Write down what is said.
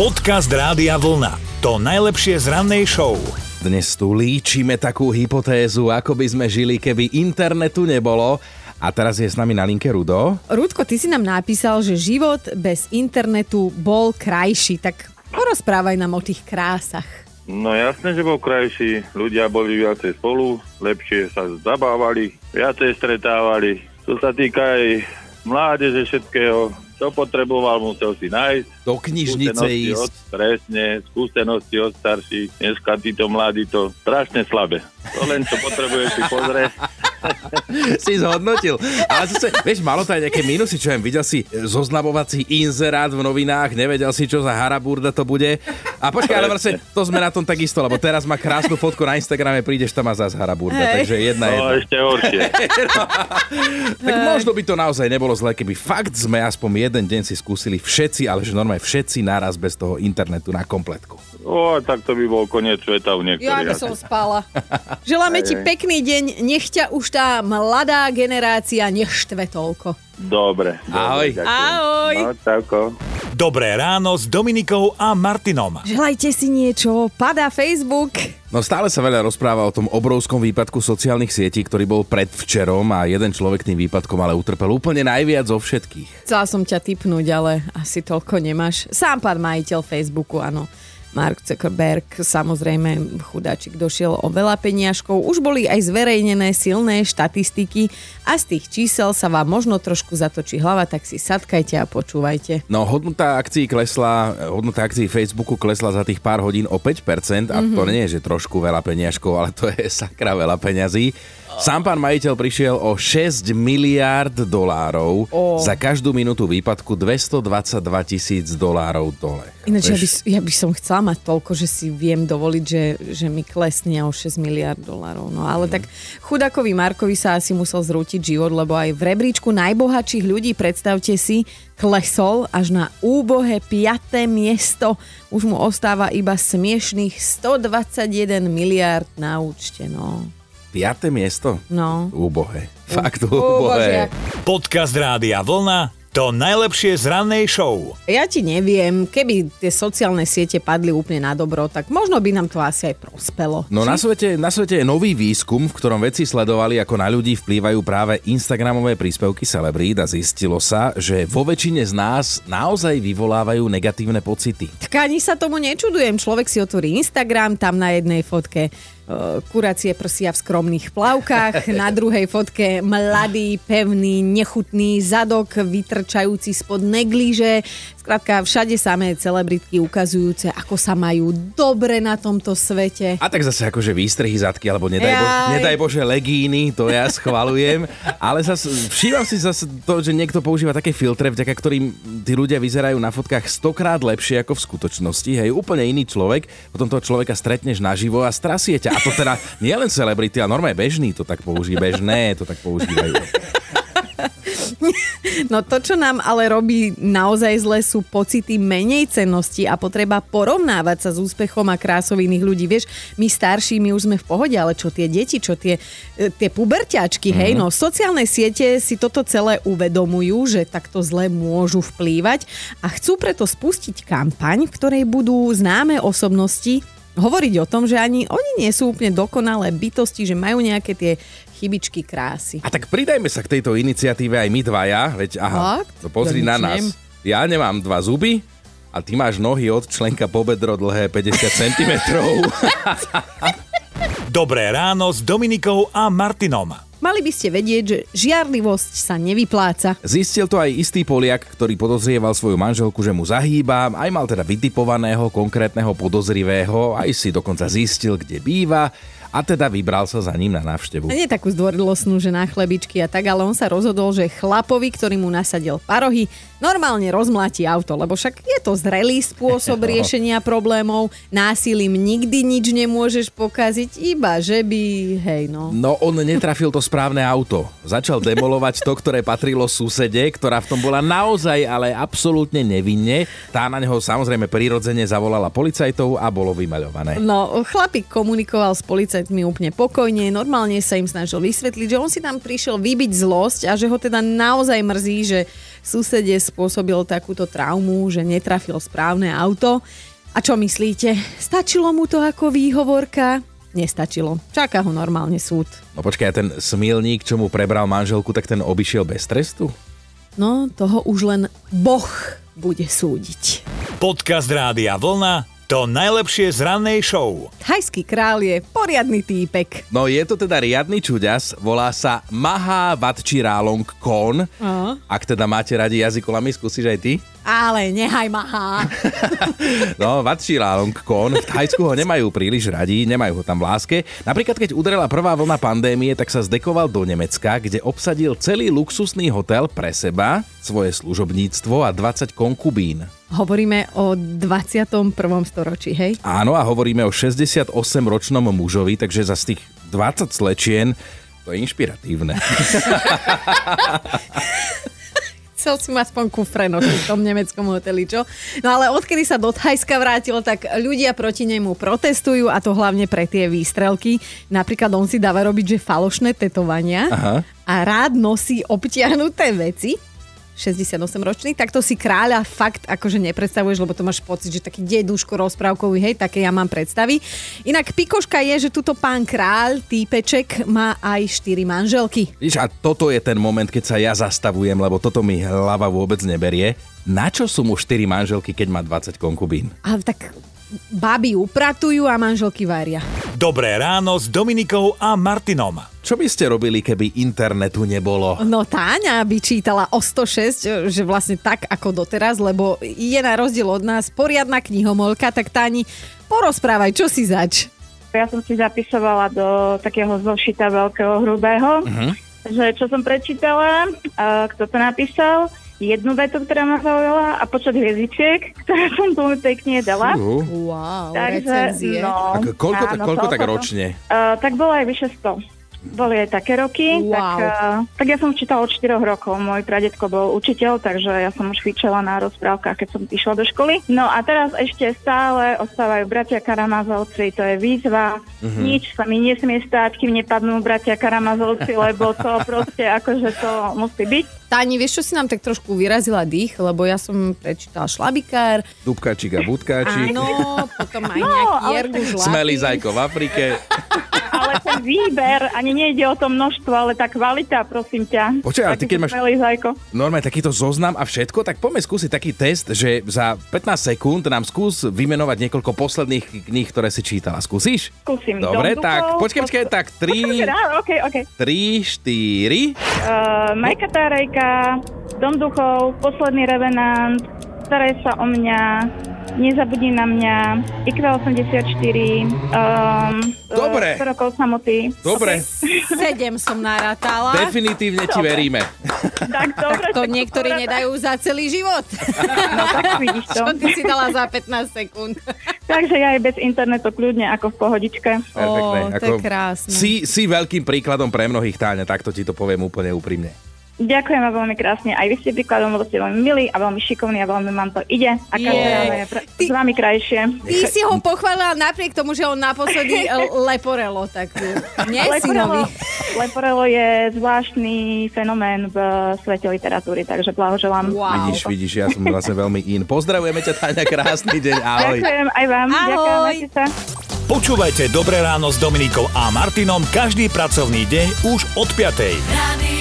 Podcast Rádia Vlna. To najlepšie z rannej show. Dnes tu líčime takú hypotézu, ako by sme žili, keby internetu nebolo. A teraz je s nami na linke Rudo. Rudko, ty si nám napísal, že život bez internetu bol krajší, tak porozprávaj nám o tých krásach. No jasné, že bol krajší. Ľudia boli viacej spolu, lepšie sa zabávali, viacej stretávali. To sa týka aj mládeže všetkého. Čo potreboval, musel si nájsť. Do knižnice ísť. Od, presne, skúsenosti od starších. Dneska títo mladí to strašne slabé. To len, čo potrebuješ si pozrieť. si zhodnotil. Ale zase, vieš, malo to aj nejaké minusy, čo viem, videl si zoznamovací inzerát v novinách, nevedel si, čo za haraburda to bude. A počkaj, ale vlastne to sme na tom takisto, lebo teraz má krásnu fotku na Instagrame, prídeš tam a zás haraburda, Hej. takže jedna No jedna. ešte horšie. Tak možno by to naozaj nebolo zlé, keby fakt sme aspoň jeden deň si skúsili všetci, ale že normálne všetci naraz bez toho internetu na kompletku. O, tak to by bol koniec sveta u Ja niektorých. by som spala. Želáme ti pekný deň, nech ťa už tá mladá generácia neštve toľko. Dobre. Ahoj. dobre. Ahoj. No, čauko. Dobré ráno s Dominikou a Martinom. Želajte si niečo, padá Facebook. No stále sa veľa rozpráva o tom obrovskom výpadku sociálnych sietí, ktorý bol predvčerom a jeden človek tým výpadkom ale utrpel úplne najviac zo všetkých. Chcela som ťa typnúť, ale asi toľko nemáš. Sám pán majiteľ Facebooku, áno. Mark Zuckerberg, samozrejme chudáčik došiel o veľa peniažkov. Už boli aj zverejnené silné štatistiky a z tých čísel sa vám možno trošku zatočí hlava, tak si sadkajte a počúvajte. No hodnota akcií klesla, hodnota akcií Facebooku klesla za tých pár hodín o 5% a to nie je, že trošku veľa peniažkov, ale to je sakra veľa peňazí. Sám pán majiteľ prišiel o 6 miliárd dolárov Ó. za každú minútu výpadku 222 tisíc dolárov dole. Ináč ja by, ja by som chcela mať toľko, že si viem dovoliť, že, že mi klesne o 6 miliard dolárov. No ale tak chudakovi Markovi sa asi musel zrútiť život, lebo aj v rebríčku najbohatších ľudí, predstavte si, klesol až na úbohé 5. miesto. Už mu ostáva iba smiešných 121 miliard na účte. No. Piaté miesto? No. Úbohé. Fakt úbohé. Podcast Rádia Vlna. To najlepšie z rannej show. Ja ti neviem, keby tie sociálne siete padli úplne na dobro, tak možno by nám to asi aj prospelo. No na svete, na svete je nový výskum, v ktorom vedci sledovali, ako na ľudí vplývajú práve Instagramové príspevky celebrít a zistilo sa, že vo väčšine z nás naozaj vyvolávajú negatívne pocity. Tak ani sa tomu nečudujem. Človek si otvorí Instagram, tam na jednej fotke kuracie prsia v skromných plavkách, na druhej fotke mladý, pevný, nechutný zadok vytrčajúci spod neglíže. Skrátka, všade samé celebritky ukazujúce, ako sa majú dobre na tomto svete. A tak zase akože výstrehy zadky, alebo nedaj, bo, Jaj. nedaj Bože legíny, to ja schvalujem. Ale zase všímam si zase to, že niekto používa také filtre, vďaka ktorým tí ľudia vyzerajú na fotkách stokrát lepšie ako v skutočnosti. Hej, úplne iný človek, potom toho človeka stretneš naživo a strasie ťa. A to teda nie len celebrity, ale normálne bežní to tak používajú. Bežné to tak používajú. No to, čo nám ale robí naozaj zle, sú pocity menej cennosti a potreba porovnávať sa s úspechom a krásou iných ľudí. Vieš, my starší, my už sme v pohode, ale čo tie deti, čo tie, e, tie puberťačky, hej, no sociálne siete si toto celé uvedomujú, že takto zle môžu vplývať a chcú preto spustiť kampaň, v ktorej budú známe osobnosti hovoriť o tom, že ani oni nie sú úplne dokonalé bytosti, že majú nejaké tie chybičky krásy. A tak pridajme sa k tejto iniciatíve aj my dvaja, veď aha, Fakt? to pozri Ja na nás. nem. Ja nemám dva zuby, a ty máš nohy od členka po bedro dlhé 50 cm. Dobré ráno s Dominikou a Martinom. Mali by ste vedieť, že žiarlivosť sa nevypláca. Zistil to aj istý Poliak, ktorý podozrieval svoju manželku, že mu zahýba, aj mal teda vytipovaného konkrétneho podozrivého, aj si dokonca zistil, kde býva a teda vybral sa za ním na návštevu. Nie takú zdvorilostnú, že na chlebičky a tak, ale on sa rozhodol, že chlapovi, ktorý mu nasadil parohy, normálne rozmláti auto, lebo však je to zrelý spôsob riešenia problémov. Násilím nikdy nič nemôžeš pokaziť, iba že by, hej no. No on netrafil to správne auto. Začal demolovať to, ktoré patrilo susede, ktorá v tom bola naozaj, ale absolútne nevinne. Tá na neho samozrejme prirodzene zavolala policajtov a bolo vymaľované. No, chlapík komunikoval s policajtmi úplne pokojne, normálne sa im snažil vysvetliť, že on si tam prišiel vybiť zlosť a že ho teda naozaj mrzí, že susede spôsobil takúto traumu, že netrafil správne auto. A čo myslíte? Stačilo mu to ako výhovorka? Nestačilo. Čaká ho normálne súd. No počkaj, a ten smilník, čo mu prebral manželku, tak ten obišiel bez trestu? No, toho už len Boh bude súdiť. Podcast Rádia Vlna to najlepšie z rannej show. Thajský král je poriadny týpek. No je to teda riadny čuďas, volá sa Maha Vatchiralong Kon. Aha. Ak teda máte radi jazykolami, skúsiš aj ty? Ale nehaj mahá. No, Vatchiralong Kon, v Thajsku ho nemajú príliš radi, nemajú ho tam v láske. Napríklad, keď udrela prvá vlna pandémie, tak sa zdekoval do Nemecka, kde obsadil celý luxusný hotel pre seba, svoje služobníctvo a 20 konkubín. Hovoríme o 21. storočí, hej? Áno, a hovoríme o 68-ročnom mužovi, takže za z tých 20 slečien to je inšpiratívne. Chcel si ma aspoň kufre v tom nemeckom hoteli, čo? No ale odkedy sa do Thajska vrátil, tak ľudia proti nemu protestujú a to hlavne pre tie výstrelky. Napríklad on si dáva robiť, že falošné tetovania Aha. a rád nosí obtiahnuté veci. 68-ročný, tak to si kráľa fakt akože nepredstavuješ, lebo to máš pocit, že taký deduško rozprávkový, hej, také ja mám predstavy. Inak pikoška je, že tuto pán kráľ, týpeček, má aj 4 manželky. Víš, a toto je ten moment, keď sa ja zastavujem, lebo toto mi hlava vôbec neberie. Na čo sú mu 4 manželky, keď má 20 konkubín? A tak baby upratujú a manželky varia. Dobré ráno s Dominikou a Martinom. Čo by ste robili, keby internetu nebolo? No Táňa by čítala o 106, že vlastne tak ako doteraz, lebo je na rozdiel od nás poriadna knihomolka, tak Táni, porozprávaj, čo si zač? Ja som si zapisovala do takého zošita veľkého, hrubého, uh-huh. že čo som prečítala, kto to napísal, jednu vetu, ktorá ma zaujala a počet hviezdičiek, ktoré som tomu pekne dala. Uh, Wow, recenzie. no, ako, koľko, áno, koľko tak ročne? Uh, tak bolo aj vyše 100. Boli aj také roky, Wow. tak, uh, tak ja som čítala od 4 rokov. Môj pradetko bol učiteľ, takže ja som už fičela na rozprávkach, keď som išla do školy. No a teraz ešte stále ostávajú bratia Karamazovci, to je výzva. Mhm. Nič sa mi nesmie stať, kým nepadnú bratia Karamazovci, lebo to proste akože to musí byť. Táni, vieš, čo si nám tak trošku vyrazila dých, lebo ja som prečítala šlabikár, Dubkačík a budkáčik. áno, potom aj nejaký ale Jergu. Smelý zajko v Afrike. Ale ten výber, ani nejde o to množstvo, ale tá kvalita, prosím ťa. Počkaj, ale ty keď máš-. Normálne takýto zoznam a všetko, tak poďme skúsiť taký test, že za 15 sekúnd nám skús vymenovať niekoľko posledných kníh, ktoré si čítala. Skúsiš? Skúsim. Dobre, Dom tak počkaj, počkaj, tak 3, OK, OK. 3, 4. Uh, Majka Tárejka, Dom duchov, Posledný revenant, Staraj sa o mňa, Nezabudni na mňa, IQ84, um, Dobre. 100 rokov samoty. Dobre, Sedem som narátala. definitívne ti veríme. Tak, dobre, To tak niektorí dobre, nedajú za celý život. No tak vidíš to. Čo ty si dala za 15 sekúnd? Takže ja aj bez internetu kľudne ako v pohodičke. Perfektné. Ó, to je krásne. Si, si veľkým príkladom pre mnohých, Táňa, takto ti to poviem úplne úprimne. Ďakujem vám veľmi krásne. Aj vy ste príkladom, lebo ste veľmi milí a veľmi šikovní a veľmi vám to ide. A je Ty- s vami krajšie. Ty si ho pochválila napriek tomu, že on naposledy l- leporelo, tak nie synovi. Leporello je zvláštny fenomén v svete literatúry, takže blahoželám. Wow. Vidíš, vidíš, ja som vlastne veľmi in. Pozdravujeme ťa, Táňa, krásny deň, ahoj. Ďakujem aj vám. Ahoj. Ďakujem, sa. Počúvajte Dobré ráno s Dominikou a Martinom každý pracovný deň už od 5. Radio